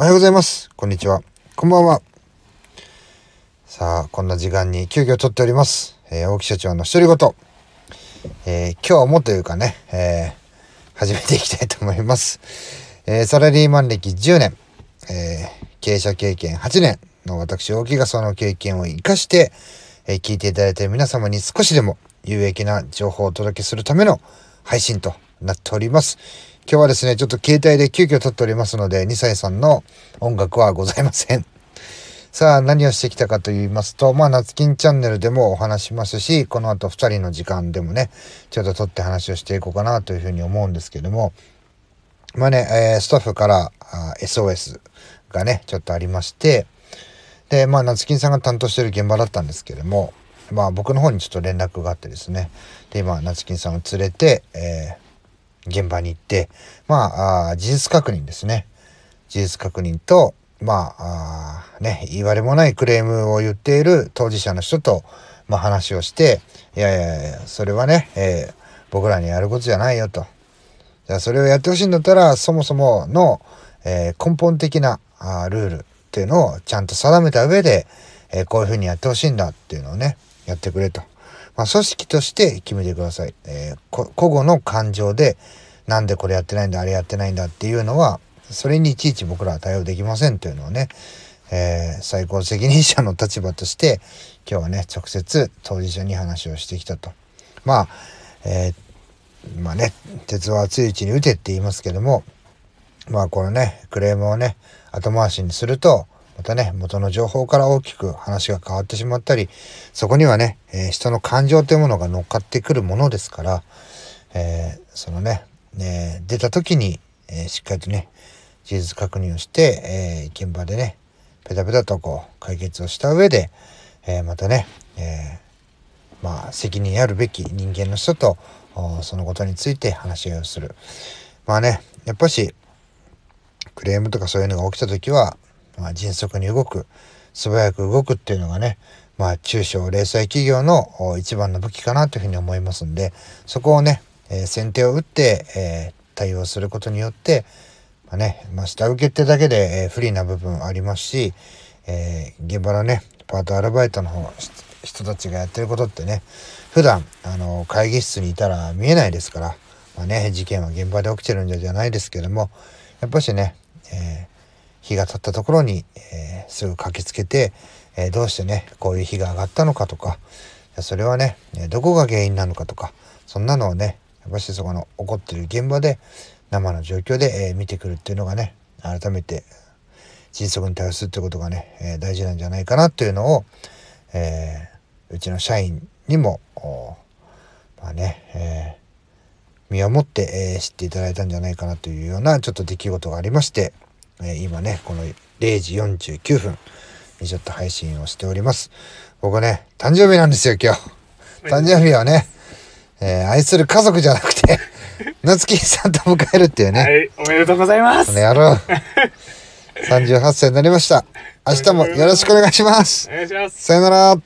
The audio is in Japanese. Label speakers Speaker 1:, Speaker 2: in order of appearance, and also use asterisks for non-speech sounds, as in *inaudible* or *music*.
Speaker 1: おはようございます。こんにちは。こんばんは。さあ、こんな時間に急遽撮っております。えー大木社長の独り言。えー今日もというかね、えー始めていきたいと思います。えサラリーマン歴10年、え経営者経験8年の私、大木がその経験を活かして、え聞いていただいている皆様に少しでも有益な情報をお届けするための配信となっております。今日はですね、ちょっと携帯で急遽撮っておりますので、2歳さんの音楽はございません。*laughs* さあ、何をしてきたかと言いますと、まあ、夏金チャンネルでもお話しますし、この後2人の時間でもね、ちょっと撮って話をしていこうかなというふうに思うんですけども、まあね、えースタッフからあ SOS がね、ちょっとありまして、で、まあ、夏金さんが担当してる現場だったんですけども、まあ、僕の方にちょっと連絡があってですね、で、今、夏金さんを連れて、えー現場に行って、まあ、事実確認ですね。事実確認と、まあ、ね、言われもないクレームを言っている当事者の人と、まあ、話をして、いやいやいや、それはね、えー僕らにやることじゃないよと。じゃあそれをやってほしいんだったら、そもそもの、えー根本的なあールールっていうのをちゃんと定めた上で、えーこういうふうにやってほしいんだっていうのをね、やってくれと。まあ、組織として決めてください。えー個々の感情で、なんでこれやってないんだ、あれやってないんだっていうのは、それにいちいち僕らは対応できませんというのをね、えー最高責任者の立場として、今日はね、直接当事者に話をしてきたと。まあ、えーまあね、鉄は熱いうちに打てって言いますけども、まあこのね、クレームをね、後回しにすると、またね、元の情報から大きく話が変わってしまったり、そこにはね、えー人の感情というものが乗っかってくるものですから、えーそのね、ね出た時に、えーしっかりとね、事実確認をして、え現場でね、ペタペタとこう解決をした上で、えまたね、えまあ責任あるべき人間の人とそのことについて話し合いをする。まあね、やっぱしクレームとかそういうのが起きた時は、まあ、迅速に動く素早く動くっていうのがねまあ中小零細企業の一番の武器かなというふうに思いますんでそこをね、えー先手を打って、えー対応することによってまあね、まあ、下請けってだけで、えー不利な部分ありますし、えー現場のねパートアルバイトの方人たちがやってることってね普段あの会議室にいたら見えないですから、まあね、事件は現場で起きてるんじゃじゃないですけどもやっぱしね、えー日が経ったところに、えーすぐ駆けつけて、えどうしてねこういう日が上がったのかとかそれはねどこが原因なのかとかそんなのをねやっぱしそこの起こってる現場で生の状況で、え見てくるっていうのがね改めて迅速に対応するってことがね、え大事なんじゃないかなっていうのを、えーうちの社員にもまあね、えー身をもって、えー知っていただいたんじゃないかなというようなちょっと出来事がありまして、えー今ねこの0時49分にちょっと配信をしております。僕ね誕生日なんですよ今日。*laughs* 誕生日はね、えー愛する家族じゃなくて *laughs* 夏木さんと迎えるっていうね、
Speaker 2: はい、おめでとうございます。
Speaker 1: この野郎。*laughs* 38歳になりました。明日もよろしくお願いします。
Speaker 2: お願いします。
Speaker 1: さよなら